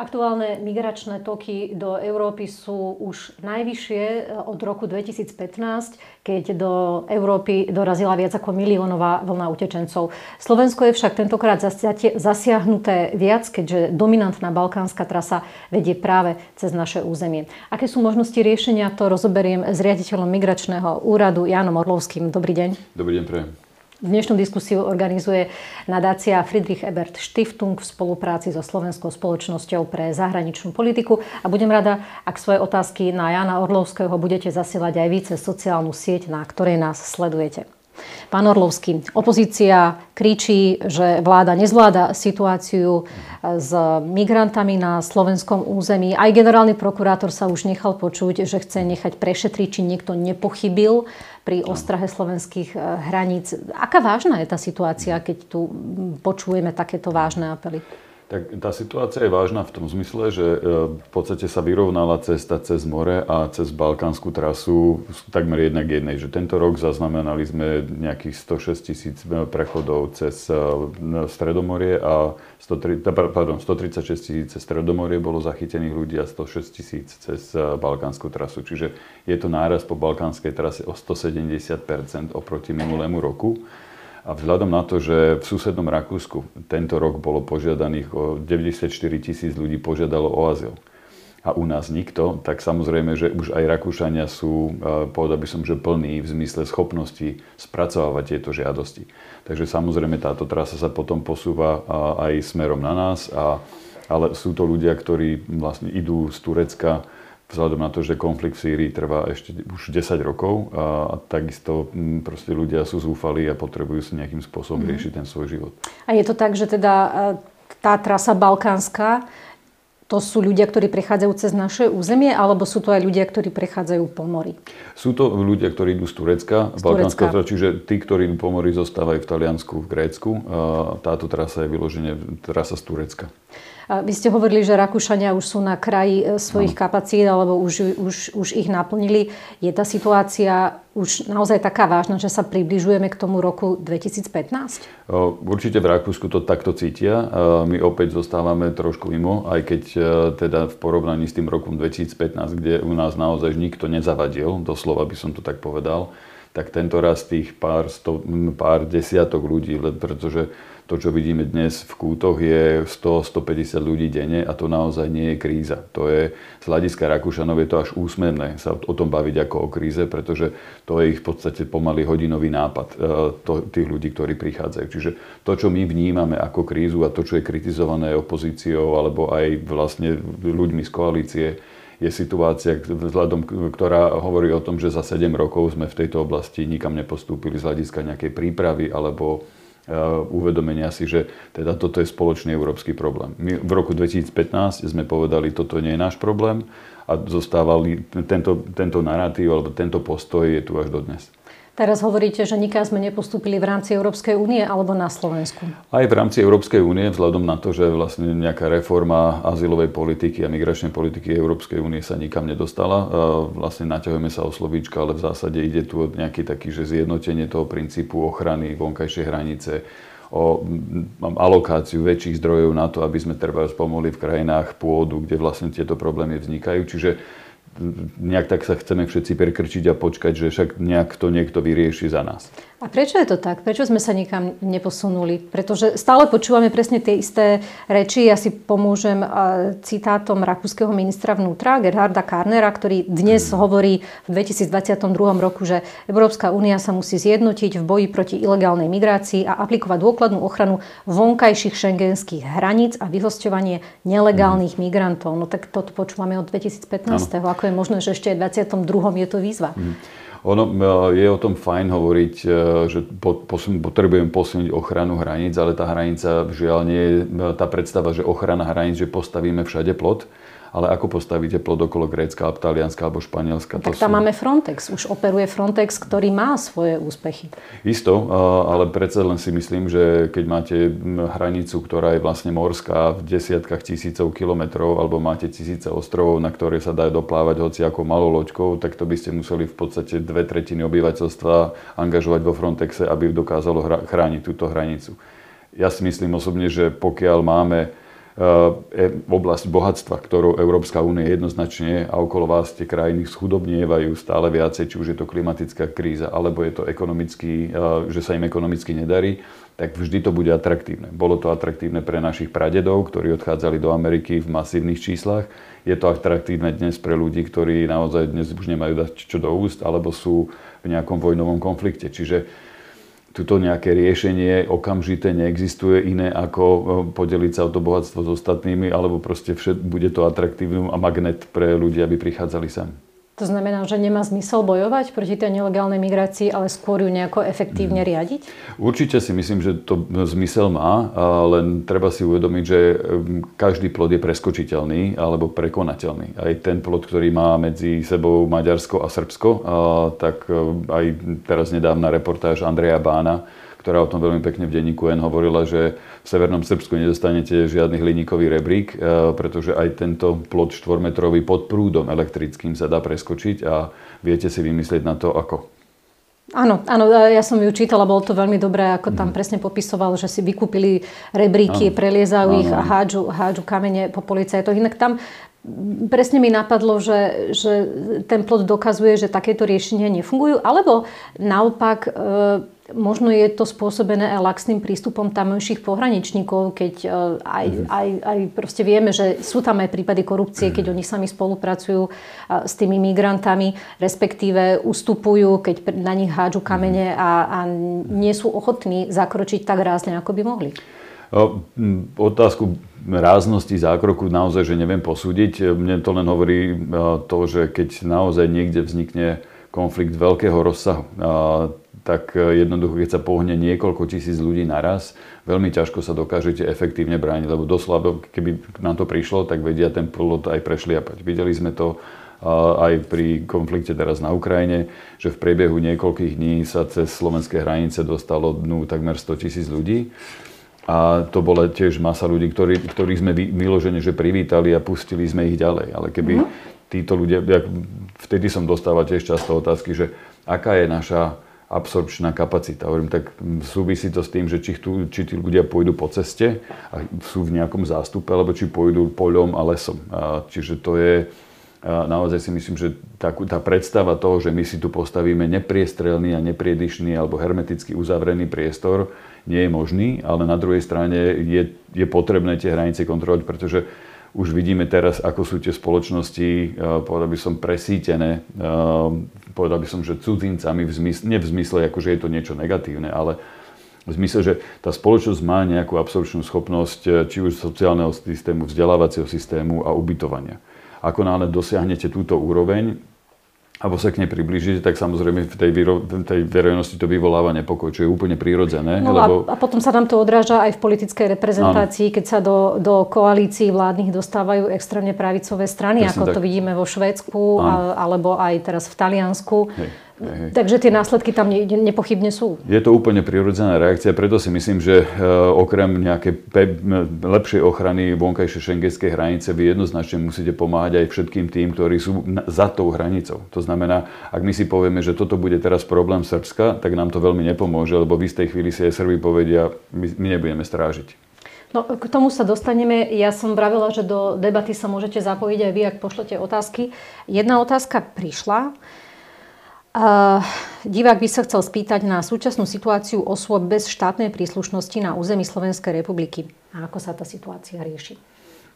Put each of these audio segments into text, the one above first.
Aktuálne migračné toky do Európy sú už najvyššie eh, od roku 2015, keď do Európy dorazila viac ako miliónová vlna utečencov. Slovensko je však tentokrát zasiahnuté viac, keďže dominantná balkánska trasa vedie práve cez naše územie. Aké sú možnosti riešenia, to rozoberiem s riaditeľom migračného úradu Jánom Orlovským. Dobrý deň. Dobrý deň, prejem. Dnešnú diskusiu organizuje nadácia Friedrich Ebert Stiftung v spolupráci so Slovenskou spoločnosťou pre zahraničnú politiku a budem rada, ak svoje otázky na Jana Orlovského budete zasielať aj vy cez sociálnu sieť, na ktorej nás sledujete. Pán Orlovský, opozícia kričí, že vláda nezvláda situáciu s migrantami na slovenskom území. Aj generálny prokurátor sa už nechal počuť, že chce nechať prešetriť, či niekto nepochybil pri ostrahe slovenských eh, hraníc. Aká vážna je tá situácia, keď tu počujeme takéto vážne apely? Tak tá situácia je vážna v tom zmysle, že e, v podstate sa vyrovnala cesta cez more a cez balkánsku trasu takmer jednak jednej. Že tento rok zaznamenali sme nejakých 106 tisíc prechodov cez e, Stredomorie a 103, pardon, 136 tisíc cez Stredomorie bolo zachytených ľudí a 106 tisíc cez e, balkánsku trasu. Čiže je to náraz po balkánskej trase o 170% oproti minulému roku. A vzhľadom na to, že v susednom Rakúsku tento rok bolo požiadaných o 94 tisíc ľudí požiadalo o azyl a u nás nikto, tak samozrejme, že už aj Rakúšania sú, e, povedal by som, že plní v zmysle schopnosti spracovávať tieto žiadosti. Takže samozrejme táto trasa sa potom posúva aj smerom na nás, a, ale sú to ľudia, ktorí vlastne idú z Turecka vzhľadom na to, že konflikt v Sýrii trvá ešte už 10 rokov a, a takisto m, proste ľudia sú zúfali a potrebujú si nejakým spôsobom mm-hmm. riešiť ten svoj život. A je to tak, že teda e, tá trasa balkánska, to sú ľudia, ktorí prechádzajú cez naše územie, alebo sú to aj ľudia, ktorí prechádzajú po mori? Sú to ľudia, ktorí idú z Turecka, z Balkánska, Turecka. čiže tí, ktorí idú po mori, zostávajú v Taliansku, v Grécku. Táto trasa je vyloženie trasa z Turecka. Vy ste hovorili, že Rakúšania už sú na kraji e, svojich no. kapacít, alebo už, už, už ich naplnili. Je tá situácia už naozaj taká vážna, že sa približujeme k tomu roku 2015? Určite v Rakúsku to takto cítia. My opäť zostávame trošku mimo, aj keď e, teda v porovnaní s tým rokom 2015, kde u nás naozaj nikto nezavadil, doslova by som to tak povedal, tak tento raz tých pár, sto, pár desiatok ľudí, pretože to, čo vidíme dnes v kútoch, je 100-150 ľudí denne a to naozaj nie je kríza. To je, z hľadiska Rakúšanov je to až úsmevné sa o tom baviť ako o kríze, pretože to je ich v podstate pomaly hodinový nápad e, to, tých ľudí, ktorí prichádzajú. Čiže to, čo my vnímame ako krízu a to, čo je kritizované opozíciou alebo aj vlastne ľuďmi z koalície, je situácia, vzhľadom, ktorá hovorí o tom, že za 7 rokov sme v tejto oblasti nikam nepostúpili z hľadiska nejakej prípravy alebo uvedomenia si, že teda toto je spoločný európsky problém. My v roku 2015 sme povedali, toto nie je náš problém a zostávali tento, tento narratív alebo tento postoj je tu až dodnes. Teraz hovoríte, že nikam sme nepostúpili v rámci Európskej únie alebo na Slovensku. Aj v rámci Európskej únie, vzhľadom na to, že vlastne nejaká reforma azylovej politiky a migračnej politiky Európskej únie sa nikam nedostala. Vlastne naťahujeme sa o slovíčka, ale v zásade ide tu o nejaký taký, že zjednotenie toho princípu ochrany vonkajšej hranice, o alokáciu väčších zdrojov na to, aby sme treba pomohli v krajinách pôdu, kde vlastne tieto problémy vznikajú. Čiže nejak tak sa chceme všetci prekrčiť a počkať, že však nejak to niekto vyrieši za nás. A prečo je to tak? Prečo sme sa nikam neposunuli? Pretože stále počúvame presne tie isté reči. Ja si pomôžem citátom rakúskeho ministra vnútra Gerharda Karnera, ktorý dnes hmm. hovorí v 2022 roku, že Európska únia sa musí zjednotiť v boji proti ilegálnej migrácii a aplikovať dôkladnú ochranu vonkajších šengenských hraníc a vyhosťovanie nelegálnych hmm. migrantov. No tak toto počúvame od 2015. Ano. Ako je možné, že ešte v 22. je to výzva? Hmm. Ono e, je o tom fajn hovoriť, e, že potrebujem posilniť ochranu hraníc, ale tá hranica žiaľ nie je tá predstava, že ochrana hraníc, že postavíme všade plot ale ako postavíte plod okolo Grécka, Talianska alebo Španielska? Tak tam sú... máme Frontex. Už operuje Frontex, ktorý má svoje úspechy. Isto, ale predsa len si myslím, že keď máte hranicu, ktorá je vlastne morská v desiatkách tisícov kilometrov, alebo máte tisíce ostrovov, na ktoré sa dá doplávať hoci ako malou loďkou, tak to by ste museli v podstate dve tretiny obyvateľstva angažovať vo Frontexe, aby dokázalo chrániť túto hranicu. Ja si myslím osobne, že pokiaľ máme oblasť bohatstva, ktorou Európska únia jednoznačne a okolo vás tie krajiny schudobnievajú stále viacej, či už je to klimatická kríza, alebo je to ekonomický, že sa im ekonomicky nedarí, tak vždy to bude atraktívne. Bolo to atraktívne pre našich pradedov, ktorí odchádzali do Ameriky v masívnych číslach. Je to atraktívne dnes pre ľudí, ktorí naozaj dnes už nemajú dať čo do úst, alebo sú v nejakom vojnovom konflikte. Čiže tuto nejaké riešenie okamžité neexistuje iné ako e, podeliť sa o to bohatstvo s ostatnými, alebo proste všet, bude to atraktívny a magnet pre ľudí, aby prichádzali sem. To znamená, že nemá zmysel bojovať proti tej nelegálnej migrácii, ale skôr ju nejako efektívne mm. riadiť? Určite si myslím, že to zmysel má, len treba si uvedomiť, že každý plod je preskočiteľný alebo prekonateľný. Aj ten plod, ktorý má medzi sebou Maďarsko a Srbsko, tak e, aj teraz nedávna reportáž Andreja Bána, ktorá o tom veľmi pekne v denníku N hovorila, že v Severnom Srbsku nedostanete žiadny hliníkový rebrík, e, pretože aj tento plot štvormetrový pod prúdom elektrickým sa dá preskočiť a viete si vymyslieť na to ako. Áno, áno, ja som ju čítala, bolo to veľmi dobré, ako tam mm. presne popisoval, že si vykúpili rebríky, áno. preliezajú ich a hádžu, hádžu kamene po policajtoch. Inak tam presne mi napadlo, že, že ten plot dokazuje, že takéto riešenia nefungujú, alebo naopak e, Možno je to spôsobené aj laxným prístupom tamojších pohraničníkov, keď e, aj, mm. aj, aj proste vieme, že sú tam aj prípady korupcie, keď oni sami spolupracujú s tými migrantami, respektíve ustupujú, keď na nich hádžu kamene a, a nie sú ochotní zakročiť tak rázne, ako by mohli. Otázku ráznosti zákroku naozaj, že neviem posúdiť. Mne to len hovorí to, že keď naozaj niekde vznikne konflikt veľkého rozsahu, tak e, jednoducho, keď sa pohne niekoľko tisíc ľudí naraz, veľmi ťažko sa dokážete efektívne brániť, lebo doslova, keby nám to prišlo, tak vedia ten plot aj prešliapať. Videli sme to aj pri konflikte teraz na Ukrajine, že v priebehu niekoľkých dní sa cez slovenské hranice dostalo dnu takmer 100 tisíc ľudí. A to bola tiež masa ľudí, ktorí, ktorých sme vyložene, že privítali a pustili sme ich ďalej. Ale keby mm-hmm. títo ľudia, vtedy som dostával tiež často otázky, že aká je naša absorpčná kapacita. Hovorím, tak súvisí to s tým, že či, tu, či tí ľudia pôjdu po ceste a sú v nejakom zástupe, alebo či pôjdu poľom a lesom. A čiže to je, a naozaj si myslím, že tá, tá predstava toho, že my si tu postavíme nepriestrelný a nepriedišný alebo hermeticky uzavrený priestor, nie je možný, ale na druhej strane je, je potrebné tie hranice kontrolovať, pretože už vidíme teraz, ako sú tie spoločnosti, eh, povedal by som, presítené, eh, povedal by som, že cudzincami, v zmysle, nie v zmysle, ako že je to niečo negatívne, ale v zmysle, že tá spoločnosť má nejakú absorpčnú schopnosť eh, či už sociálneho systému, vzdelávacieho systému a ubytovania. Ako náhle dosiahnete túto úroveň, alebo sa k nej priblížite, tak samozrejme v tej, výro, v tej verejnosti to vyvoláva nepokoj, čo je úplne prirodzené. No lebo... a, a potom sa nám to odráža aj v politickej reprezentácii, Áno. keď sa do, do koalícií vládnych dostávajú extrémne pravicové strany, Presne ako tak. to vidíme vo Švédsku, a, alebo aj teraz v Taliansku. Hej. Hej. Takže tie následky tam ne, nepochybne sú. Je to úplne prirodzená reakcia, preto si myslím, že e, okrem nejakej pe- lepšej ochrany vonkajšej šengenskej hranice vy jednoznačne musíte pomáhať aj všetkým tým, ktorí sú za tou hranicou. To znamená, ak my si povieme, že toto bude teraz problém Srbska, tak nám to veľmi nepomôže, lebo v istej chvíli si aj Srby povedia, my, my nebudeme strážiť. No, k tomu sa dostaneme. Ja som vravila, že do debaty sa môžete zapojiť aj vy, ak pošlete otázky. Jedna otázka prišla. Divák by sa chcel spýtať na súčasnú situáciu osôb bez štátnej príslušnosti na území Slovenskej republiky. A ako sa tá situácia rieši?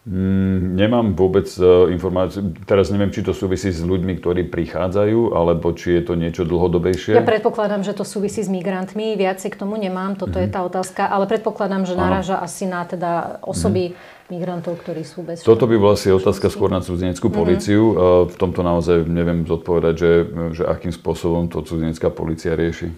Mm, nemám vôbec uh, informáciu. Teraz neviem, či to súvisí s ľuďmi, ktorí prichádzajú, alebo či je to niečo dlhodobejšie. Ja predpokladám, že to súvisí s migrantmi. Viacej k tomu nemám. Toto mm-hmm. je mhm. tá otázka. Ale predpokladám, že naráža asi na teda osoby mm-hmm migrantov, ktorí sú bez Toto by bola asi otázka skôr na cudzineckú mhm. políciu. Mm-hmm. V tomto naozaj neviem zodpovedať, že, že akým spôsobom to cudzinecká policia rieši.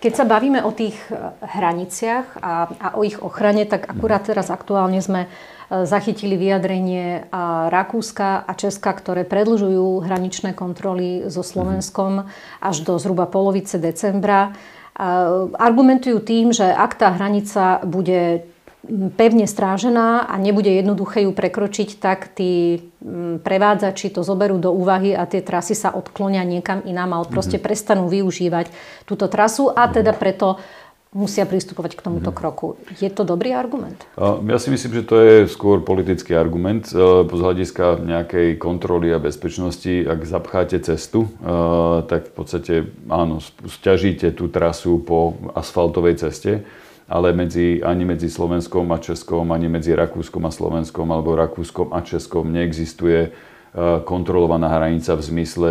Keď sa bavíme o tých e, hraniciach a, a o ich ochrane, tak akurát mhm. teraz aktuálne sme e, zachytili vyjadrenie Rakúska a Česka, ktoré predlžujú hraničné kontroly so Slovenskom až do zhruba polovice decembra. Argumentujú tým, že ak tá hranica bude pevne strážená a nebude jednoduché ju prekročiť, tak tí prevádzači to zoberú do úvahy a tie trasy sa odklonia niekam inám, ale proste mm-hmm. prestanú využívať túto trasu a teda preto musia pristupovať k tomuto mm. kroku. Je to dobrý argument? Ja si myslím, že to je skôr politický argument. Z hľadiska nejakej kontroly a bezpečnosti, ak zapcháte cestu, tak v podstate áno, stiažíte tú trasu po asfaltovej ceste, ale medzi, ani medzi Slovenskom a Českom, ani medzi Rakúskom a Slovenskom alebo Rakúskom a Českom neexistuje kontrolovaná hranica v zmysle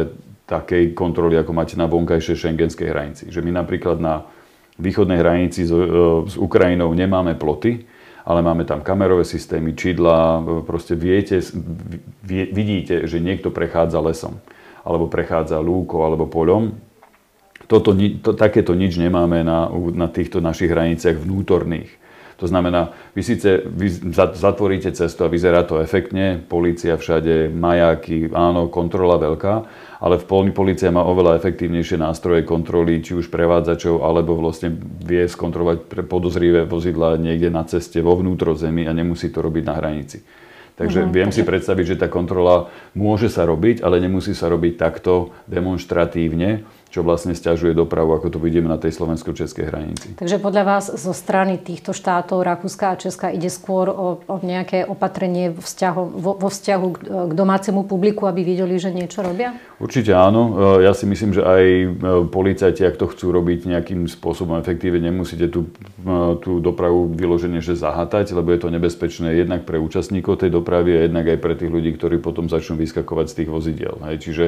takej kontroly, ako máte na vonkajšej šengenskej hranici. Že my napríklad na východnej hranici s, e, s Ukrajinou nemáme ploty, ale máme tam kamerové systémy, čidla, proste viete, vie, vidíte, že niekto prechádza lesom, alebo prechádza lúkou, alebo poľom. Toto, to, takéto nič nemáme na, na týchto našich hraniciach vnútorných. To znamená, vy síce vy zatvoríte cestu a vyzerá to efektne, policia všade, majáky, áno, kontrola veľká, ale v polní policia má oveľa efektívnejšie nástroje kontroly, či už prevádzačov, alebo vlastne vie skontrolovať podozrivé vozidla niekde na ceste vo vnútrozemí a nemusí to robiť na hranici. Takže uh-huh, viem takže... si predstaviť, že tá kontrola môže sa robiť, ale nemusí sa robiť takto demonstratívne, čo vlastne stiažuje dopravu, ako to vidíme na tej slovensko-českej hranici. Takže podľa vás zo strany týchto štátov, Rakúska a Česka, ide skôr o, o nejaké opatrenie vzťahu, vo, vo vzťahu k, domácemu publiku, aby videli, že niečo robia? Určite áno. Ja si myslím, že aj e, policajti, ak to chcú robiť nejakým spôsobom efektívne, nemusíte tú, e, tú dopravu vyloženie že zahatať, lebo je to nebezpečné jednak pre účastníkov tej dopravy a jednak aj pre tých ľudí, ktorí potom začnú vyskakovať z tých vozidiel. Hej. Čiže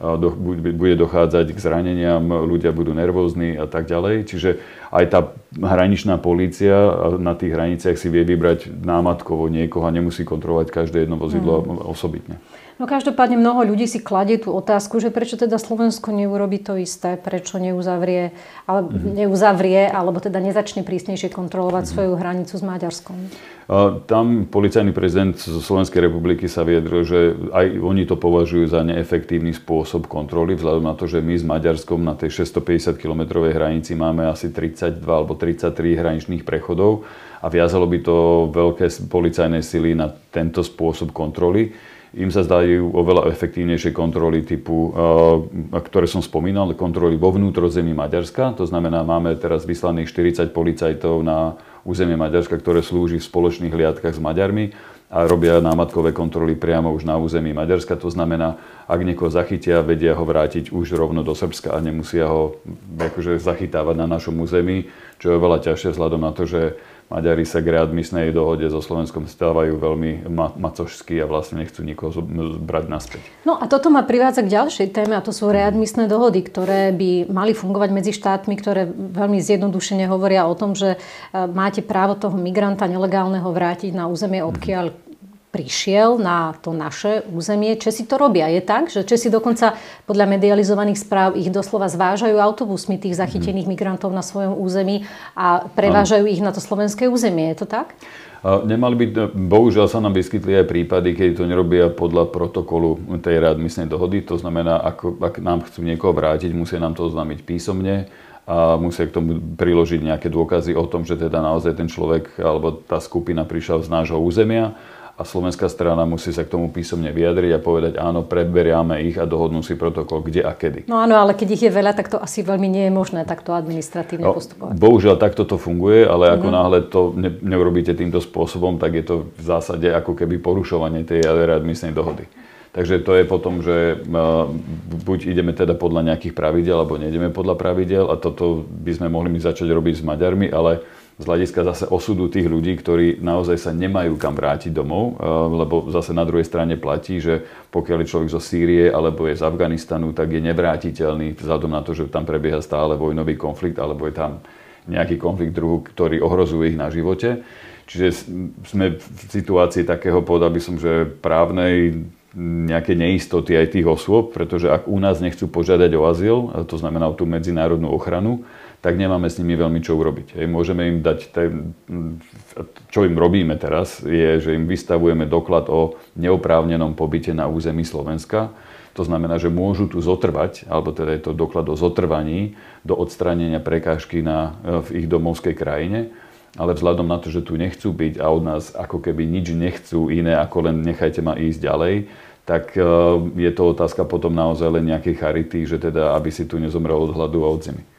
do, bude dochádzať k zraneniam, ľudia budú nervózni a tak ďalej. Čiže aj tá hraničná polícia na tých hraniciach si vie vybrať námatkovo niekoho a nemusí kontrolovať každé jedno vozidlo mm. osobitne. No každopádne mnoho ľudí si kladie tú otázku, že prečo teda Slovensko neurobi to isté, prečo neuzavrie, ale, mm-hmm. neuzavrie alebo teda nezačne prísnejšie kontrolovať mm-hmm. svoju hranicu s Maďarskom. Tam policajný prezident zo Slovenskej republiky sa vyjadril, že aj oni to považujú za neefektívny spôsob kontroly, vzhľadom na to, že my s Maďarskom na tej 650 km hranici máme asi 32 alebo 33 hraničných prechodov a viazalo by to veľké policajné sily na tento spôsob kontroly im sa zdajú oveľa efektívnejšie kontroly typu, eh, ktoré som spomínal, kontroly vo vnútrozemí Maďarska. To znamená, máme teraz vyslaných 40 policajtov na územie Maďarska, ktoré slúži v spoločných hliadkach s Maďarmi a robia námatkové kontroly priamo už na území Maďarska. To znamená, ak niekoho zachytia, vedia ho vrátiť už rovno do Srbska a nemusia ho akože zachytávať na našom území, čo je oveľa ťažšie vzhľadom na to, že Maďari sa k readmisnej dohode so Slovenskom stávajú veľmi ma- macožskí a vlastne nechcú nikoho brať naspäť. No a toto ma privádza k ďalšej téme a to sú readmisné dohody, ktoré by mali fungovať medzi štátmi, ktoré veľmi zjednodušene hovoria o tom, že e, máte právo toho migranta nelegálneho vrátiť na územie, odkiaľ prišiel na to naše územie. Česi to robia. Je tak, že Česi dokonca podľa medializovaných správ ich doslova zvážajú autobusmi tých zachytených migrantov na svojom území a prevážajú ich na to slovenské územie. Je to tak? Nemali by, bohužiaľ sa nám vyskytli aj prípady, keď to nerobia podľa protokolu tej readmisnej dohody. To znamená, ako, ak nám chcú niekoho vrátiť, musia nám to oznámiť písomne a musia k tomu priložiť nejaké dôkazy o tom, že teda naozaj ten človek alebo tá skupina prišla z nášho územia a slovenská strana musí sa k tomu písomne vyjadriť a povedať áno, preberiame ich a dohodnú si protokol kde a kedy. No áno, ale keď ich je veľa, tak to asi veľmi nie je možné takto administratívne no, postupovať. Bohužiaľ takto to funguje, ale ako mm-hmm. náhle to ne, neurobíte týmto spôsobom, tak je to v zásade ako keby porušovanie tej readmisnej dohody. Takže to je potom, že buď ideme teda podľa nejakých pravidel, alebo nejdeme podľa pravidel a toto by sme mohli my začať robiť s Maďarmi, ale z hľadiska zase osudu tých ľudí, ktorí naozaj sa nemajú kam vrátiť domov, eh, lebo zase na druhej strane platí, že pokiaľ je človek zo Sýrie alebo je z Afganistanu, tak je nevrátiteľný vzhľadom na to, že tam prebieha stále vojnový konflikt alebo je tam nejaký konflikt druhu, ktorý ohrozuje ich na živote. Čiže sme v situácii takého, povedal by som, že právnej nejaké neistoty aj tých osôb, pretože ak u nás nechcú požiadať o azyl, to znamená o tú medzinárodnú ochranu, tak nemáme s nimi veľmi čo urobiť. Hej, môžeme im dať, ten, čo im robíme teraz, je, že im vystavujeme doklad o neoprávnenom pobyte na území Slovenska. To znamená, že môžu tu zotrvať, alebo teda je to doklad o zotrvaní do odstránenia prekážky na, v ich domovskej krajine. Ale vzhľadom na to, že tu nechcú byť a od nás ako keby nič nechcú iné, ako len nechajte ma ísť ďalej, tak e, je to otázka potom naozaj len nejakej charity, že teda, aby si tu nezomrel od hladu a od zimy.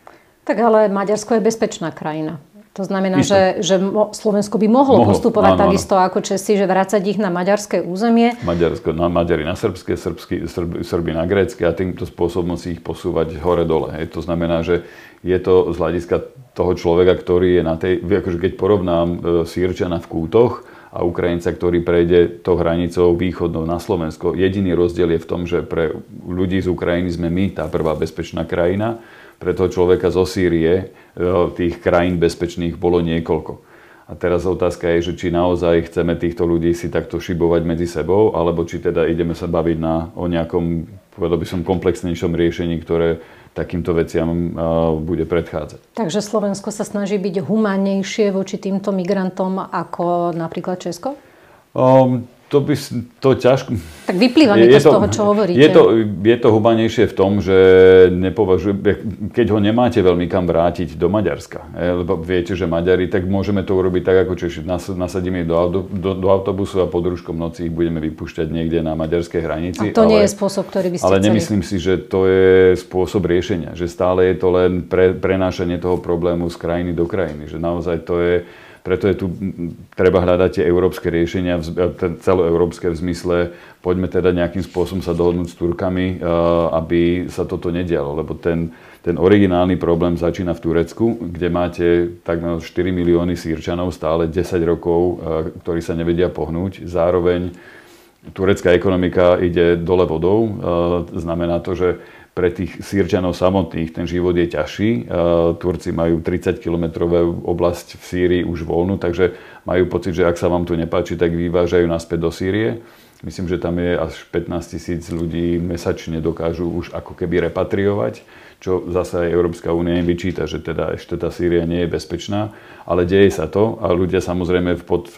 Tak ale Maďarsko je bezpečná krajina. To znamená, že, že Slovensko by mohlo, mohlo postupovať áno, takisto áno. ako Česi, že vrácať ich na maďarské územie. Maďarsko, na Maďari na srbské, srbsky, srb, Srby na grécké a týmto spôsobom si ich posúvať hore-dole. To znamená, že je to z hľadiska toho človeka, ktorý je na tej, akože keď porovnám e, Sýrčana v kútoch, a Ukrajinca, ktorý prejde tou hranicou východnou na Slovensko. Jediný rozdiel je v tom, že pre ľudí z Ukrajiny sme my tá prvá bezpečná krajina pre toho človeka zo Sýrie e, tých krajín bezpečných bolo niekoľko. A teraz otázka je, že či naozaj chceme týchto ľudí si takto šibovať medzi sebou, alebo či teda ideme sa baviť na, o nejakom, povedal by som, komplexnejšom riešení, ktoré takýmto veciam uh, bude predchádzať. Takže Slovensko sa snaží byť humánnejšie voči týmto migrantom ako napríklad Česko? Um, to by to ťažko... Tak vyplýva mi to, to z toho, čo hovoríte. Je to, je to hubanejšie v tom, že nepovažuje, keď ho nemáte veľmi kam vrátiť do Maďarska, lebo viete, že Maďari, tak môžeme to urobiť tak, ako Češi. Nasadíme ich do, do, do autobusu a po družkom noci ich budeme vypúšťať niekde na maďarskej hranici. A to ale, nie je spôsob, ktorý by ste Ale chceli. nemyslím si, že to je spôsob riešenia. Že stále je to len pre, prenášanie toho problému z krajiny do krajiny. Že naozaj to je preto je tu treba hľadať tie európske riešenia, celoeurópske v zmysle, poďme teda nejakým spôsobom sa dohodnúť s Turkami, eh, aby sa toto nedialo, lebo ten, ten originálny problém začína v Turecku, kde máte takmer 4 milióny sírčanov stále 10 rokov, eh, ktorí sa nevedia pohnúť. Zároveň turecká ekonomika ide dole vodou. Eh, znamená to, že pre tých sírčanov samotných ten život je ťažší. E, Turci majú 30-kilometrovú oblasť v Sýrii už voľnú, takže majú pocit, že ak sa vám tu nepáči, tak vyvážajú naspäť do Sýrie. Myslím, že tam je až 15 tisíc ľudí mesačne dokážu už ako keby repatriovať, čo zase aj Európska únia im vyčíta, že teda ešte tá Sýria nie je bezpečná, ale deje sa to a ľudia samozrejme pod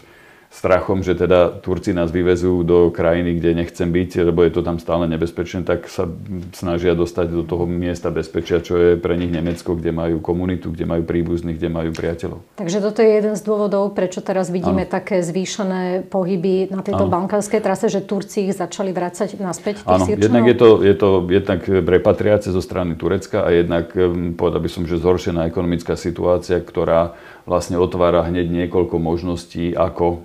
strachom, že teda Turci nás vyvezú do krajiny, kde nechcem byť, lebo je to tam stále nebezpečné, tak sa snažia dostať do toho miesta bezpečia, čo je pre nich Nemecko, kde majú komunitu, kde majú príbuzných, kde majú priateľov. Takže toto je jeden z dôvodov, prečo teraz vidíme ano. také zvýšené pohyby na tejto ano. balkánskej trase, že Turci ich začali vrácať naspäť Áno, jednak je to, je to jednak repatriácia zo strany Turecka a jednak, hm, povedal by som, že zhoršená ekonomická situácia, ktorá vlastne otvára hneď niekoľko možností, ako uh,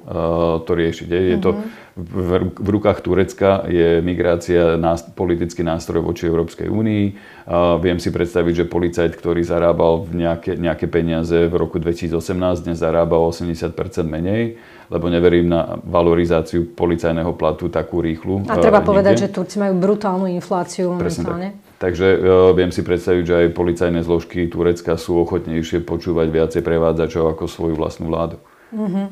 to riešiť. Je, to v, v rukách Turecka, je migrácia politický nástroj voči Európskej únii. Uh, viem si predstaviť, že policajt, ktorý zarábal nejaké, nejaké peniaze v roku 2018, dnes zarábal 80% menej, lebo neverím na valorizáciu policajného platu takú rýchlu. A treba uh, povedať, že Turci majú brutálnu infláciu momentálne. Takže uh, viem si predstaviť, že aj policajné zložky Turecka sú ochotnejšie počúvať viacej prevádzačov ako svoju vlastnú vládu. Mm-hmm.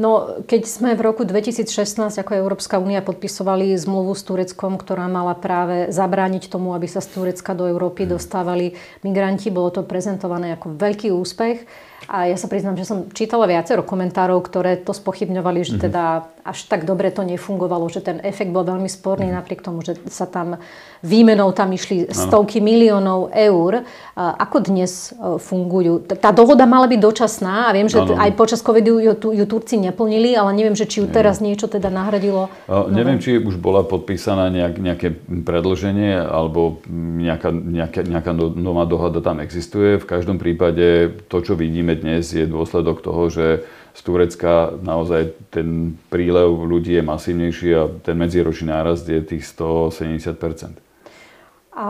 No, keď sme v roku 2016 ako Európska únia podpisovali zmluvu s Tureckom, ktorá mala práve zabrániť tomu, aby sa z Turecka do Európy mhm. dostávali migranti, bolo to prezentované ako veľký úspech. A ja sa priznám, že som čítala viacero komentárov, ktoré to spochybňovali, že mhm. teda až tak dobre to nefungovalo, že ten efekt bol veľmi sporný mm. napriek tomu, že sa tam výmenou tam išli stovky ano. miliónov eur. Ako dnes e, fungujú? Tá dohoda mala byť dočasná a viem, že ano. aj počas covidu ju, ju Turci neplnili, ale neviem, že či ju teraz niečo teda nahradilo. A, neviem, či už bola podpísaná nejak, nejaké predlženie alebo nejaká, nejaká, nejaká no, nová dohoda tam existuje. V každom prípade to, čo vidíme dnes, je dôsledok toho, že z Turecka naozaj ten prílev ľudí je masívnejší a ten medziročný nárast je tých 170 A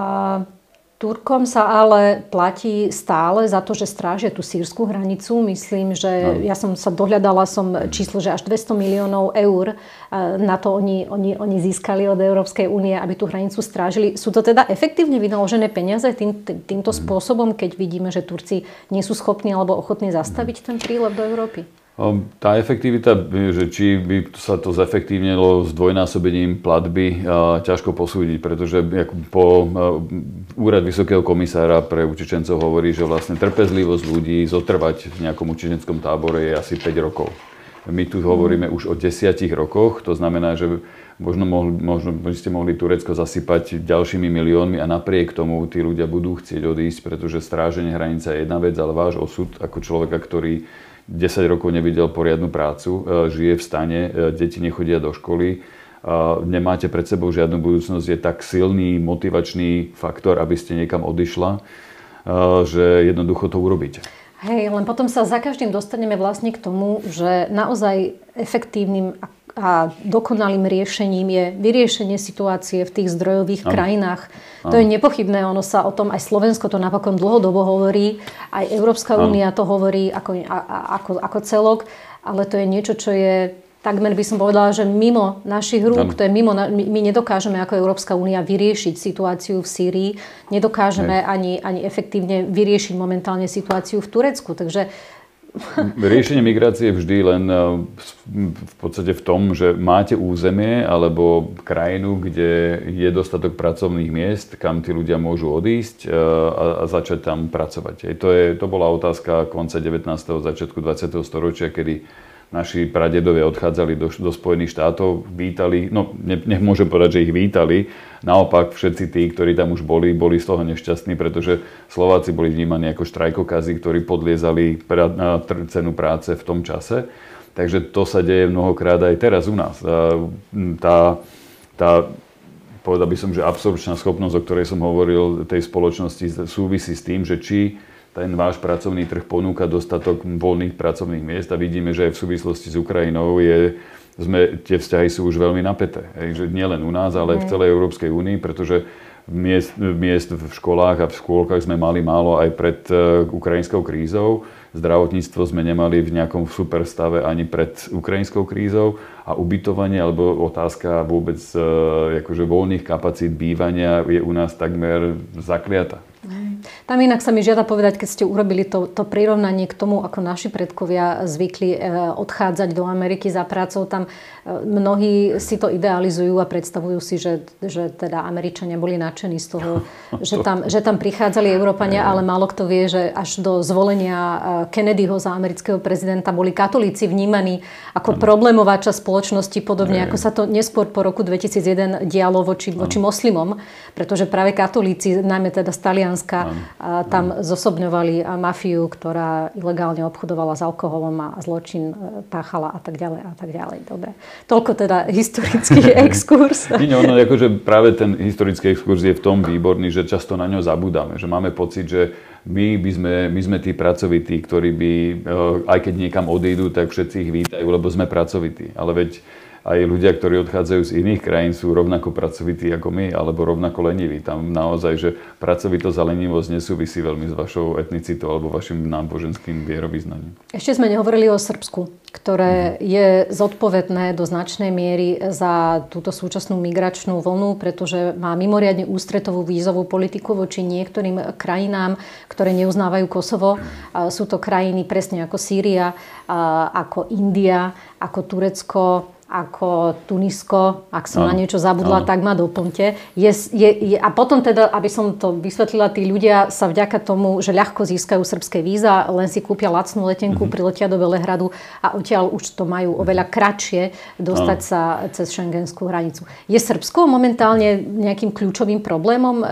Turkom sa ale platí stále za to, že strážia tú sírskú hranicu. Myslím, že ja som sa dohľadala som číslo, že až 200 miliónov eur na to oni, oni, oni získali od Európskej únie, aby tú hranicu strážili. Sú to teda efektívne vynaložené peniaze tým, týmto mhm. spôsobom, keď vidíme, že Turci nie sú schopní alebo ochotní zastaviť ten prílev do Európy? Tá efektivita, že či by sa to zefektívnilo s dvojnásobením platby, ťažko posúdiť, pretože po úrad Vysokého komisára pre utečencov hovorí, že vlastne trpezlivosť ľudí zotrvať v nejakom utečenskom tábore je asi 5 rokov. My tu hovoríme už o desiatich rokoch, to znamená, že možno, mohli, možno by ste mohli Turecko zasypať ďalšími miliónmi a napriek tomu tí ľudia budú chcieť odísť, pretože stráženie hranice je jedna vec, ale váš osud ako človeka, ktorý 10 rokov nevidel poriadnu prácu, e, žije v stane, e, deti nechodia do školy, e, nemáte pred sebou žiadnu budúcnosť, je tak silný motivačný faktor, aby ste niekam odišla. že jednoducho to urobíte. Hej, len potom sa za každým dostaneme vlastne k tomu, že naozaj efektívnym a dokonalým riešením je vyriešenie situácie v tých zdrojových ano. krajinách. Ano. To je nepochybné, ono sa o tom, aj Slovensko to napokon dlhodobo hovorí, aj Európska únia to hovorí ako, ako, ako celok, ale to je niečo, čo je takmer by som povedala, že mimo našich rúk, to je mimo, my nedokážeme ako Európska únia vyriešiť situáciu v Sýrii, nedokážeme ani, ani efektívne vyriešiť momentálne situáciu v Turecku. Takže Riešenie migrácie je vždy len eh, v podstate v tom, že máte územie alebo krajinu, kde je dostatok pracovných miest, kam tí ľudia môžu odísť eh, a, a začať tam pracovať. To, je, to bola otázka konca 19. začiatku 20. storočia, kedy naši pradedovia odchádzali do, do Spojených štátov, vítali, no ne, nemôžem povedať, že ich vítali, naopak všetci tí, ktorí tam už boli, boli z toho nešťastní, pretože Slováci boli vnímaní ako štrajkokazy, ktorí podliezali pra, na cenu práce v tom čase. Takže to sa deje mnohokrát aj teraz u nás. Tá, tá povedal by som, že absorpčná schopnosť, o ktorej som hovoril, tej spoločnosti súvisí s tým, že či ten váš pracovný trh ponúka dostatok voľných pracovných miest a vidíme, že aj v súvislosti s Ukrajinou je, sme, tie vzťahy sú už veľmi napäté. Hej, že nie len u nás, ale mm. v celej Európskej únii, pretože miest, miest v školách a v škôlkach sme mali málo aj pred uh, ukrajinskou krízou. Zdravotníctvo sme nemali v nejakom super stave ani pred ukrajinskou krízou a ubytovanie alebo otázka vôbec uh, akože voľných kapacít bývania je u nás takmer zakliata. Tam inak sa mi žiada povedať, keď ste urobili to, to prirovnanie k tomu, ako naši predkovia zvykli e, odchádzať do Ameriky za prácou. Tam e, mnohí si to idealizujú a predstavujú si, že, že teda Američania boli nadšení z toho, že tam, že tam prichádzali Európania, ale málo kto vie, že až do zvolenia e, Kennedyho za amerického prezidenta boli katolíci vnímaní ako problémová časť spoločnosti, podobne ako sa to neskôr po roku 2001 dialo voči, voči moslimom, pretože práve katolíci, najmä teda z Talianska, a tam zosobňovali mafiu, ktorá ilegálne obchodovala s alkoholom a zločin e, páchala a tak ďalej a tak ďalej. Dobre. Toľko teda historický exkurs. Nie, ono, akože práve ten historický exkurs je v tom výborný, že často na ňo zabudáme, že máme pocit, že my, by sme, my sme tí pracovití, ktorí by, e, aj keď niekam odídu, tak všetci ich vítajú, lebo sme pracovití. Ale veď aj ľudia, ktorí odchádzajú z iných krajín, sú rovnako pracovití ako my, alebo rovnako leniví. Tam naozaj, že pracovitosť a lenivosť nesúvisí veľmi s vašou etnicitou alebo vašim náboženským vierovýznaním. Ešte sme nehovorili o Srbsku, ktoré mhm. je zodpovedné do značnej miery za túto súčasnú migračnú vlnu, pretože má mimoriadne ústretovú vízovú politiku voči niektorým krajinám, ktoré neuznávajú Kosovo. Mhm. Sú to krajiny presne ako Sýria, ako India, ako Turecko, ako Tunisko, ak som ano. na niečo zabudla, ano. tak ma doplňte. Je, je, je, a potom teda, aby som to vysvetlila, tí ľudia sa vďaka tomu, že ľahko získajú srbské víza, len si kúpia lacnú letenku, mm-hmm. priletia do Velehradu a odtiaľ už to majú oveľa kratšie dostať ano. sa cez šengenskú hranicu. Je Srbsko momentálne nejakým kľúčovým problémom e,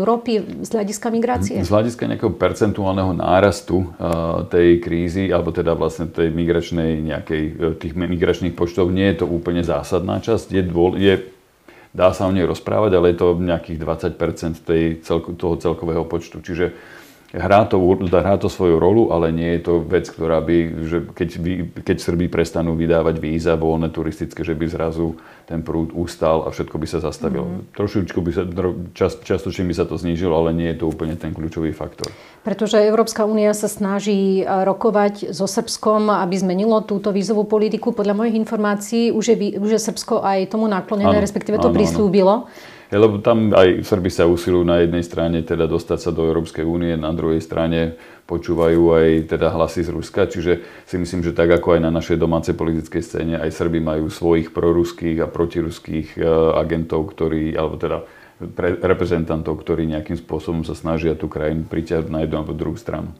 Európy z hľadiska migrácie? Z hľadiska nejakého percentuálneho nárastu e, tej krízy, alebo teda vlastne tej migračnej nejakej, e, tých migračných počtov, nie je to úplne zásadná časť. Je, dôl, je dá sa o nej rozprávať, ale je to nejakých 20 tej celko, toho celkového počtu. Čiže hrá to, hrá to svoju rolu, ale nie je to vec, ktorá by, že keď, keď Srbi prestanú vydávať víza voľné turistické, že by zrazu ten prúd ustal a všetko by sa zastavilo. Mm. Trošičku by sa, čas, častočne by sa to znížilo, ale nie je to úplne ten kľúčový faktor. Pretože Európska únia sa snaží rokovať so Srbskom, aby zmenilo túto vízovú politiku. Podľa mojich informácií už je, už je Srbsko aj tomu naklonené, ano, respektíve to ano, prislúbilo. Ano. Lebo tam aj Srby sa usilujú na jednej strane teda dostať sa do Európskej únie, na druhej strane počúvajú aj teda hlasy z Ruska, čiže si myslím, že tak ako aj na našej domácej politickej scéne, aj Srby majú svojich proruských a protiruských e, agentov, ktorí, alebo teda pre, reprezentantov, ktorí nejakým spôsobom sa snažia tú krajinu priťahnuť na jednu alebo druhú stranu.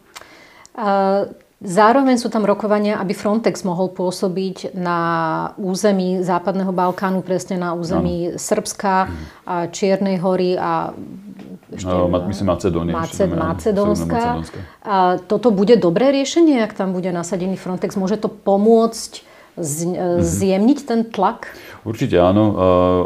Uh... Zároveň sú tam rokovania, aby Frontex mohol pôsobiť na území Západného Balkánu, presne na území no. Srbska, a Čiernej hory a ešte, no, myslím Macedónia. Maced, Macedónska. A toto bude dobré riešenie, ak tam bude nasadený Frontex? Môže to pomôcť mhm. zjemniť ten tlak? Určite áno.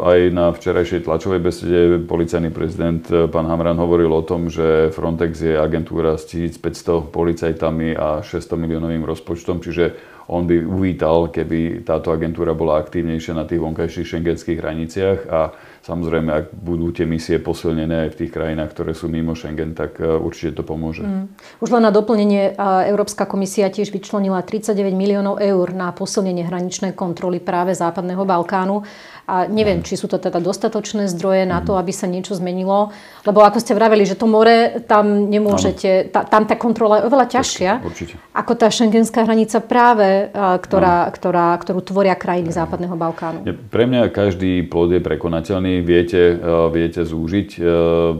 Aj na včerajšej tlačovej besede policajný prezident e, pán Hamran hovoril o tom, že Frontex je agentúra s 1500 policajtami a 600 miliónovým rozpočtom, čiže on by uvítal, keby táto agentúra bola aktívnejšia na tých vonkajších šengenských hraniciach a Samozrejme, ak budú tie misie posilnené aj v tých krajinách, ktoré sú mimo Schengen, tak e, určite to pomôže. Mm. Už len na doplnenie, Európska komisia tiež vyčlenila 39 miliónov eur na posilnenie hraničnej kontroly práve Západného Balkánu. A neviem, či sú to teda dostatočné zdroje na to, aby sa niečo zmenilo. Lebo ako ste vraveli, že to more, tam nemôžete, ta, tam tá kontrola je oveľa ťažšia. Určite. Ako tá šengenská hranica práve, ktorá, ktorá, ktorú tvoria krajiny Západného Balkánu. Pre mňa každý plod je prekonateľný. Viete, viete zúžiť.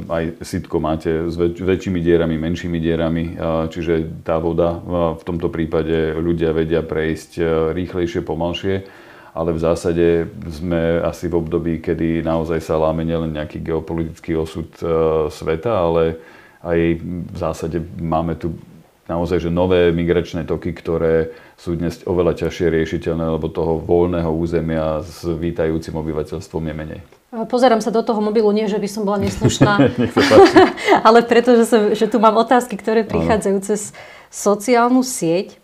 Aj sitko máte s väčšími dierami, menšími dierami. Čiže tá voda v tomto prípade ľudia vedia prejsť rýchlejšie, pomalšie ale v zásade sme asi v období, kedy naozaj sa láme nielen nejaký geopolitický osud e, sveta, ale aj v zásade máme tu naozaj že nové migračné toky, ktoré sú dnes oveľa ťažšie riešiteľné, lebo toho voľného územia s vítajúcim obyvateľstvom je menej. Pozerám sa do toho mobilu, nie že by som bola neslušná, ale preto, že, som, že tu mám otázky, ktoré prichádzajú ano. cez sociálnu sieť.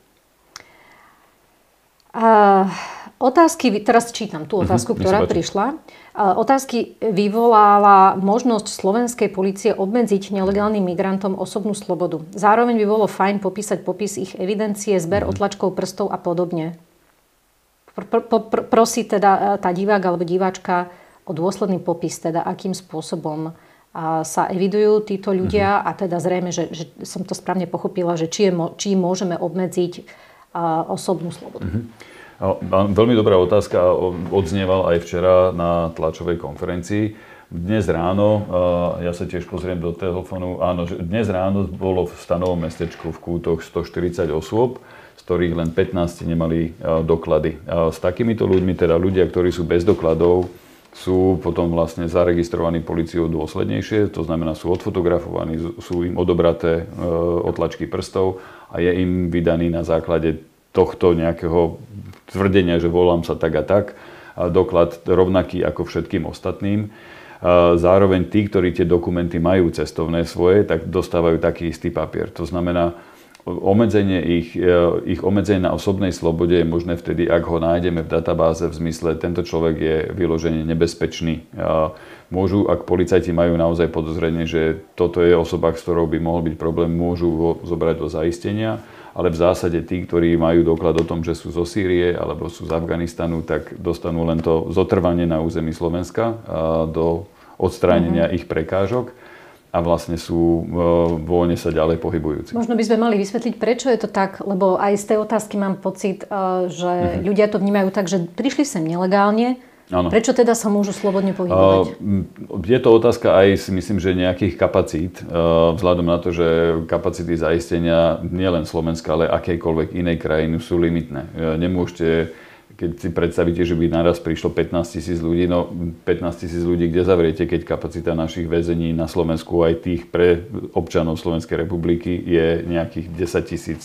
Uh, Otázky, teraz čítam tú mhm, otázku, uh-huh, ktorá prišla. Otázky vyvolala možnosť slovenskej policie obmedziť nelegálnym migrantom osobnú slobodu. Zároveň by bolo fajn popísať popis ich evidencie, zber uh-huh. otlačkov prstov a podobne. Pr- pr- pr- prosí teda e, tá divák alebo diváčka o dôsledný popis, teda akým spôsobom sa evidujú títo ľudia uh-huh. a teda zrejme, že, že som to správne pochopila, že či, je, či môžeme obmedziť osobnú slobodu. Uh-huh. Veľmi dobrá otázka odznieval aj včera na tlačovej konferencii. Dnes ráno, ja sa tiež pozriem do telefónu, áno, dnes ráno bolo v stanovom mestečku v Kútoch 140 osôb, z ktorých len 15 nemali doklady. S takýmito ľuďmi, teda ľudia, ktorí sú bez dokladov, sú potom vlastne zaregistrovaní policiou dôslednejšie, to znamená sú odfotografovaní, sú im odobraté otlačky prstov a je im vydaný na základe tohto nejakého tvrdenia, že volám sa tak a tak, a doklad rovnaký ako všetkým ostatným. Zároveň tí, ktorí tie dokumenty majú cestovné svoje, tak dostávajú taký istý papier. To znamená, obmedzenie ich, e, ich obmedzenie na osobnej slobode je možné vtedy, ak ho nájdeme v databáze v zmysle, tento človek je vyložene nebezpečný. Môžu, ak policajti majú naozaj podozrenie, že toto je osoba, s ktorou by mohol byť problém, môžu ho zobrať do zaistenia ale v zásade tí, ktorí majú doklad o tom, že sú zo Sýrie alebo sú z Afganistanu, tak dostanú len to zotrvanie na území Slovenska do odstránenia uh-huh. ich prekážok a vlastne sú uh, voľne sa ďalej pohybujúci. Možno by sme mali vysvetliť, prečo je to tak, lebo aj z tej otázky mám pocit, uh, že uh-huh. ľudia to vnímajú tak, že prišli sem nelegálne, Ano. Prečo teda sa môžu slobodne pohybovať? Je to otázka aj si myslím, že nejakých kapacít, vzhľadom na to, že kapacity zaistenia nielen Slovenska, ale akejkoľvek inej krajiny sú limitné. Nemôžete, keď si predstavíte, že by naraz prišlo 15 tisíc ľudí, no 15 tisíc ľudí kde zavriete, keď kapacita našich väzení na Slovensku aj tých pre občanov Slovenskej republiky je nejakých 10 tisíc.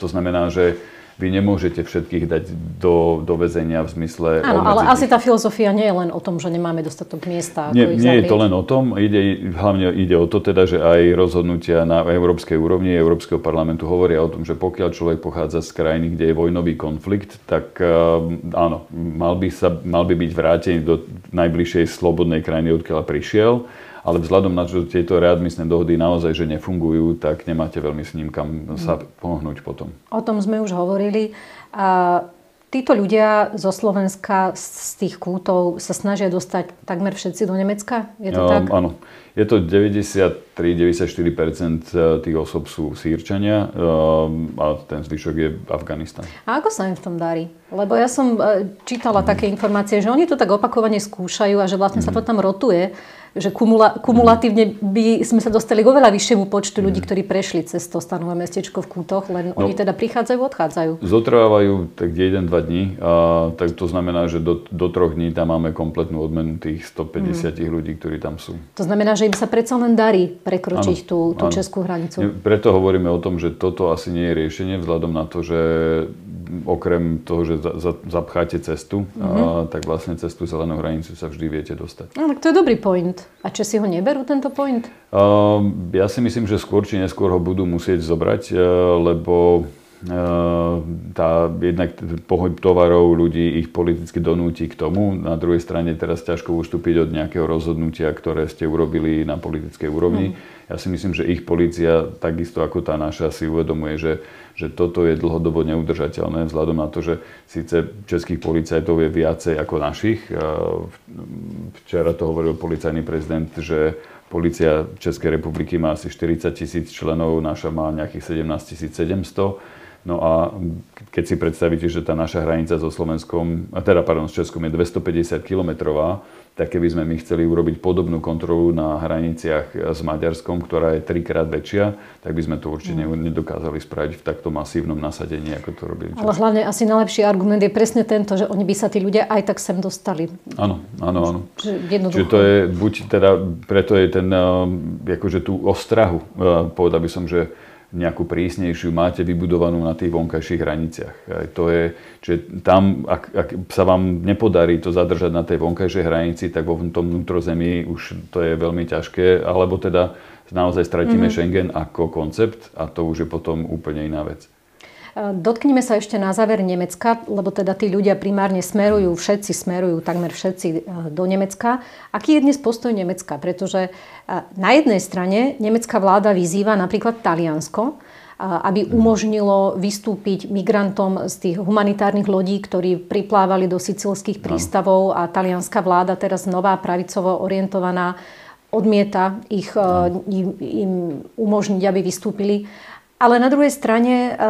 To znamená, že vy nemôžete všetkých dať do, do väzenia v zmysle... Áno, ale asi tá filozofia nie je len o tom, že nemáme dostatok miesta. Nie, nie je to len o tom, ide, hlavne ide o to teda, že aj rozhodnutia na európskej úrovni Európskeho parlamentu hovoria o tom, že pokiaľ človek pochádza z krajiny, kde je vojnový konflikt, tak áno, mal by, sa, mal by byť vrátený do najbližšej slobodnej krajiny, odkiaľ prišiel ale vzhľadom na to, že tieto readmisné dohody naozaj že nefungujú, tak nemáte veľmi s ním kam sa pohnúť potom. O tom sme už hovorili. A títo ľudia zo Slovenska z tých kútov sa snažia dostať takmer všetci do Nemecka? Je to um, tak? Áno. Je to 93-94% e, tých osob sú sírčania um, a ten zvyšok je Afganistan. A ako sa im v tom darí? Lebo ja som e, čítala mm. také informácie, že oni to tak opakovane skúšajú a že vlastne mm. sa to mhm. tam rotuje že kumula, kumulatívne by sme sa dostali k oveľa vyššiemu počtu ľudí, mhm. ktorí prešli cez to stanové mestečko v Kútoch, len no, oni teda prichádzajú, odchádzajú. Zotrvávajú tak 1-2 dní, a, tak to znamená, že do, do troch dní tam máme kompletnú odmenu tých 150 mm. ľudí, ktorí tam sú. To znamená, že im sa predsa len darí prekročiť ano, tú, tú českú hranicu. Preto hovoríme o tom, že toto asi nie je riešenie, vzhľadom na to, že okrem toho, že za, za, zapcháte cestu, mm-hmm. a, tak vlastne cez tú zelenú hranicu sa vždy viete dostať. No, tak to je dobrý point. A či si ho neberú, tento point? Uh, ja si myslím, že skôr či neskôr ho budú musieť zobrať, uh, lebo tá jednak pohyb tovarov ľudí ich politicky donúti k tomu. Na druhej strane teraz ťažko ustúpiť od nejakého rozhodnutia, ktoré ste urobili na politickej úrovni. Mm. Ja si myslím, že ich policia, takisto ako tá naša, si uvedomuje, že, že toto je dlhodobo neudržateľné vzhľadom na to, že síce českých policajtov je viacej ako našich. Včera to hovoril policajný prezident, že Polícia Českej republiky má asi 40 tisíc členov, naša má nejakých 17 700 No a keď si predstavíte, že tá naša hranica so Slovenskom, teda pardon, s Českom je 250 kilometrová, tak keby sme my chceli urobiť podobnú kontrolu na hraniciach s Maďarskom, ktorá je trikrát väčšia, tak by sme to určite mm. nedokázali spraviť v takto masívnom nasadení, ako to robili. Ale hlavne asi najlepší argument je presne tento, že oni by sa tí ľudia aj tak sem dostali. Áno, áno, áno. Čiže to je, buď teda, preto je ten, eh, akože tú ostrahu, eh, povedal by som, že nejakú prísnejšiu máte vybudovanú na tých vonkajších hraniciach. To je, čiže tam, ak, ak sa vám nepodarí to zadržať na tej vonkajšej hranici, tak vo tom vnútrozemí už to je veľmi ťažké, alebo teda naozaj stratíme mm-hmm. Schengen ako koncept a to už je potom úplne iná vec. Dotknime sa ešte na záver Nemecka, lebo teda tí ľudia primárne smerujú, všetci smerujú, takmer všetci e, do Nemecka. Aký je dnes postoj Nemecka? Pretože e, na jednej strane nemecká vláda vyzýva napríklad Taliansko, e, aby umožnilo vystúpiť migrantom z tých humanitárnych lodí, ktorí priplávali do sicilských prístavov a talianská vláda, teraz nová pravicovo orientovaná, odmieta ich, im, im umožniť, aby vystúpili. Ale na druhej strane e,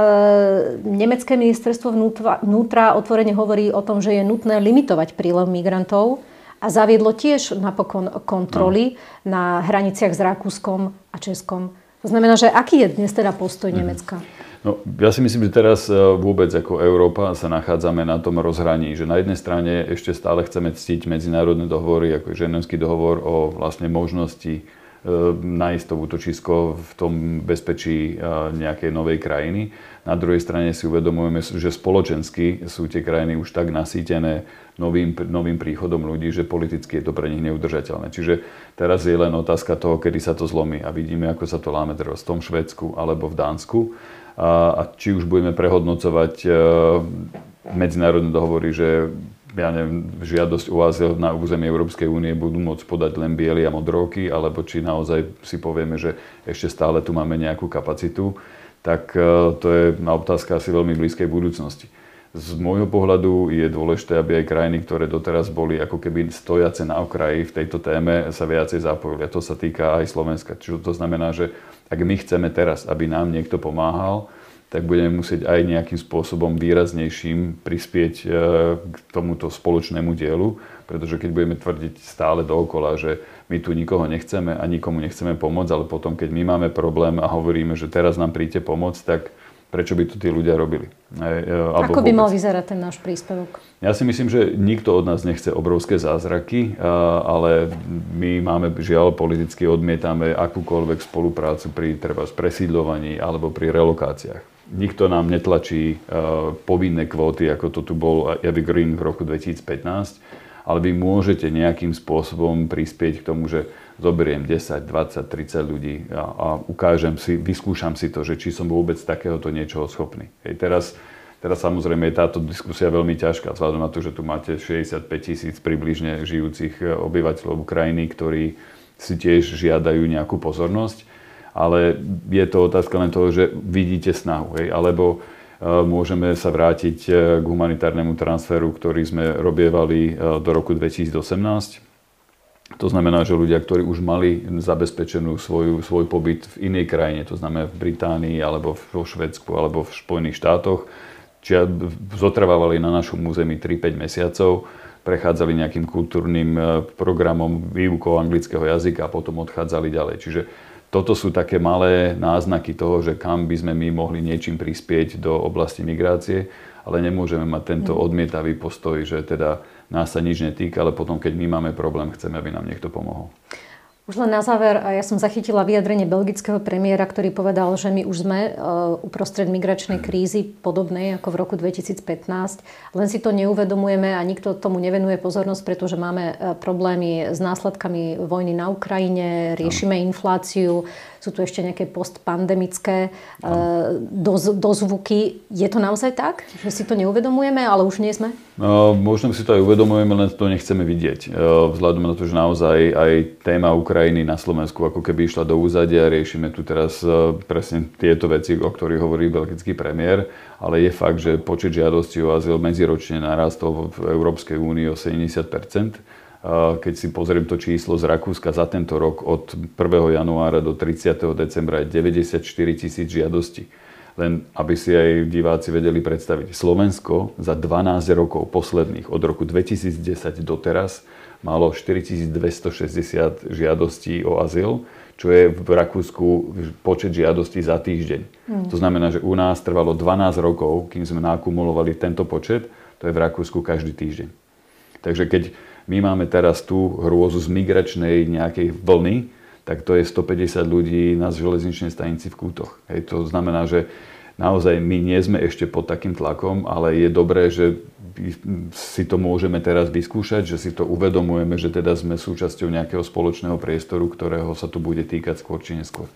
nemecké ministerstvo vnútra, vnútra otvorene hovorí o tom, že je nutné limitovať prílev migrantov a zaviedlo tiež napokon kontroly no. na hraniciach s Rakúskom a Českom. To znamená, že aký je dnes teda postoj mm. Nemecka? No, ja si myslím, že teraz e, vôbec ako Európa sa nachádzame na tom rozhraní, že na jednej strane ešte stále chceme ctiť medzinárodné dohovory, ako je ženevský dohovor o vlastne možnosti nájsť to útočisko v tom bezpečí e, nejakej novej krajiny. Na druhej strane si uvedomujeme, že spoločensky sú tie krajiny už tak nasýtené novým, novým príchodom ľudí, že politicky je to pre nich neudržateľné. Čiže teraz je len otázka toho, kedy sa to zlomí. A vidíme, ako sa to láme teraz v tom Švedsku alebo v Dánsku. A, a či už budeme prehodnocovať e, medzinárodné dohovory, že ja neviem, žiadosť o azyl na území Európskej únie budú môcť podať len bieli a modrovky, alebo či naozaj si povieme, že ešte stále tu máme nejakú kapacitu, tak e, to je na otázka asi veľmi blízkej budúcnosti. Z môjho pohľadu je dôležité, aby aj krajiny, ktoré doteraz boli ako keby stojace na okraji v tejto téme, sa viacej zapojili. A to sa týka aj Slovenska. Čiže to znamená, že ak my chceme teraz, aby nám niekto pomáhal, tak budeme musieť aj nejakým spôsobom výraznejším prispieť e, k tomuto spoločnému dielu, pretože keď budeme tvrdiť stále dookola, že my tu nikoho nechceme a nikomu nechceme pomôcť, ale potom, keď my máme problém a hovoríme, že teraz nám príďte pomôcť, tak prečo by to tí ľudia robili? E, alebo Ako by vôbec. mal vyzerať ten náš príspevok? Ja si myslím, že nikto od nás nechce obrovské zázraky, ale my máme, žiaľ, politicky odmietame akúkoľvek spoluprácu pri treba presídlovaní alebo pri relokáciách nikto nám netlačí uh, povinné kvóty, ako to tu bol Evergreen v roku 2015, ale vy môžete nejakým spôsobom prispieť k tomu, že zoberiem 10, 20, 30 ľudí a, a ukážem si, vyskúšam si to, že či som vôbec takéhoto niečoho schopný. Hej, teraz, teraz samozrejme je táto diskusia veľmi ťažká, vzhľadom na to, že tu máte 65 tisíc približne žijúcich eh, obyvateľov Ukrajiny, ktorí si tiež žiadajú nejakú pozornosť ale je to otázka len toho, že vidíte snahu, hej, alebo e, môžeme sa vrátiť e, k humanitárnemu transferu, ktorý sme robievali e, do roku 2018. To znamená, že ľudia, ktorí už mali zabezpečenú svoju, svoj pobyt v inej krajine, to znamená v Británii, alebo vo Švedsku, alebo v Spojených štátoch, či zotrvávali na našom území 3-5 mesiacov, prechádzali nejakým kultúrnym programom výukou anglického jazyka a potom odchádzali ďalej. Čiže toto sú také malé náznaky toho, že kam by sme my mohli niečím prispieť do oblasti migrácie, ale nemôžeme mať tento mm. odmietavý postoj, že teda nás sa nič netýka, ale potom, keď my máme problém, chceme, aby nám niekto pomohol. Už len na záver, ja som zachytila vyjadrenie belgického premiéra, ktorý povedal, že my už sme e, uprostred migračnej krízy podobnej ako v roku 2015. Len si to neuvedomujeme a nikto tomu nevenuje pozornosť, pretože máme e, problémy s následkami vojny na Ukrajine, riešime infláciu, sú tu ešte nejaké postpandemické e, doz, dozvuky. Je to naozaj tak, že si to neuvedomujeme, ale už nie sme? No, možno si to aj uvedomujeme, len to nechceme vidieť. E, vzhľadom na to, že naozaj aj téma Ukrajiny na Slovensku ako keby išla do úzadia. Riešime tu teraz e, presne tieto veci, o ktorých hovorí belgický premiér. Ale je fakt, že počet žiadostí o azyl medziročne narastol v Európskej únii o 70% keď si pozriem to číslo z Rakúska za tento rok od 1. januára do 30. decembra je 94 tisíc žiadostí. Len aby si aj diváci vedeli predstaviť. Slovensko za 12 rokov posledných, od roku 2010 doteraz, malo 4260 žiadostí o azyl, čo je v Rakúsku počet žiadostí za týždeň. Mm. To znamená, že u nás trvalo 12 rokov, kým sme nakumulovali tento počet, to je v Rakúsku každý týždeň. Takže keď my máme teraz tú hrôzu z migračnej nejakej vlny, tak to je 150 ľudí na železničnej stanici v Kútoch. Hej, to znamená, že naozaj my nie sme ešte pod takým tlakom, ale je dobré, že si to môžeme teraz vyskúšať, že si to uvedomujeme, že teda sme súčasťou nejakého spoločného priestoru, ktorého sa to bude týkať skôr či neskôr.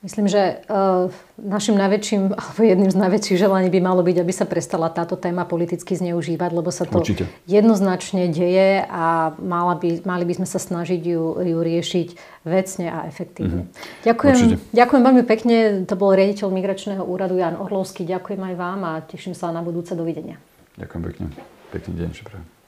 Myslím, že uh, našim najväčším, alebo jedným z najväčších želaní by malo byť, aby sa prestala táto téma politicky zneužívať, lebo sa to Určite. jednoznačne deje a mala by, mali by sme sa snažiť ju, ju riešiť vecne a efektívne. Mm-hmm. Ďakujem, ďakujem veľmi pekne. To bol riaditeľ Migračného úradu Jan Orlovský. Ďakujem aj vám a teším sa na budúce. Dovidenia. Ďakujem pekne. Pekný deň, že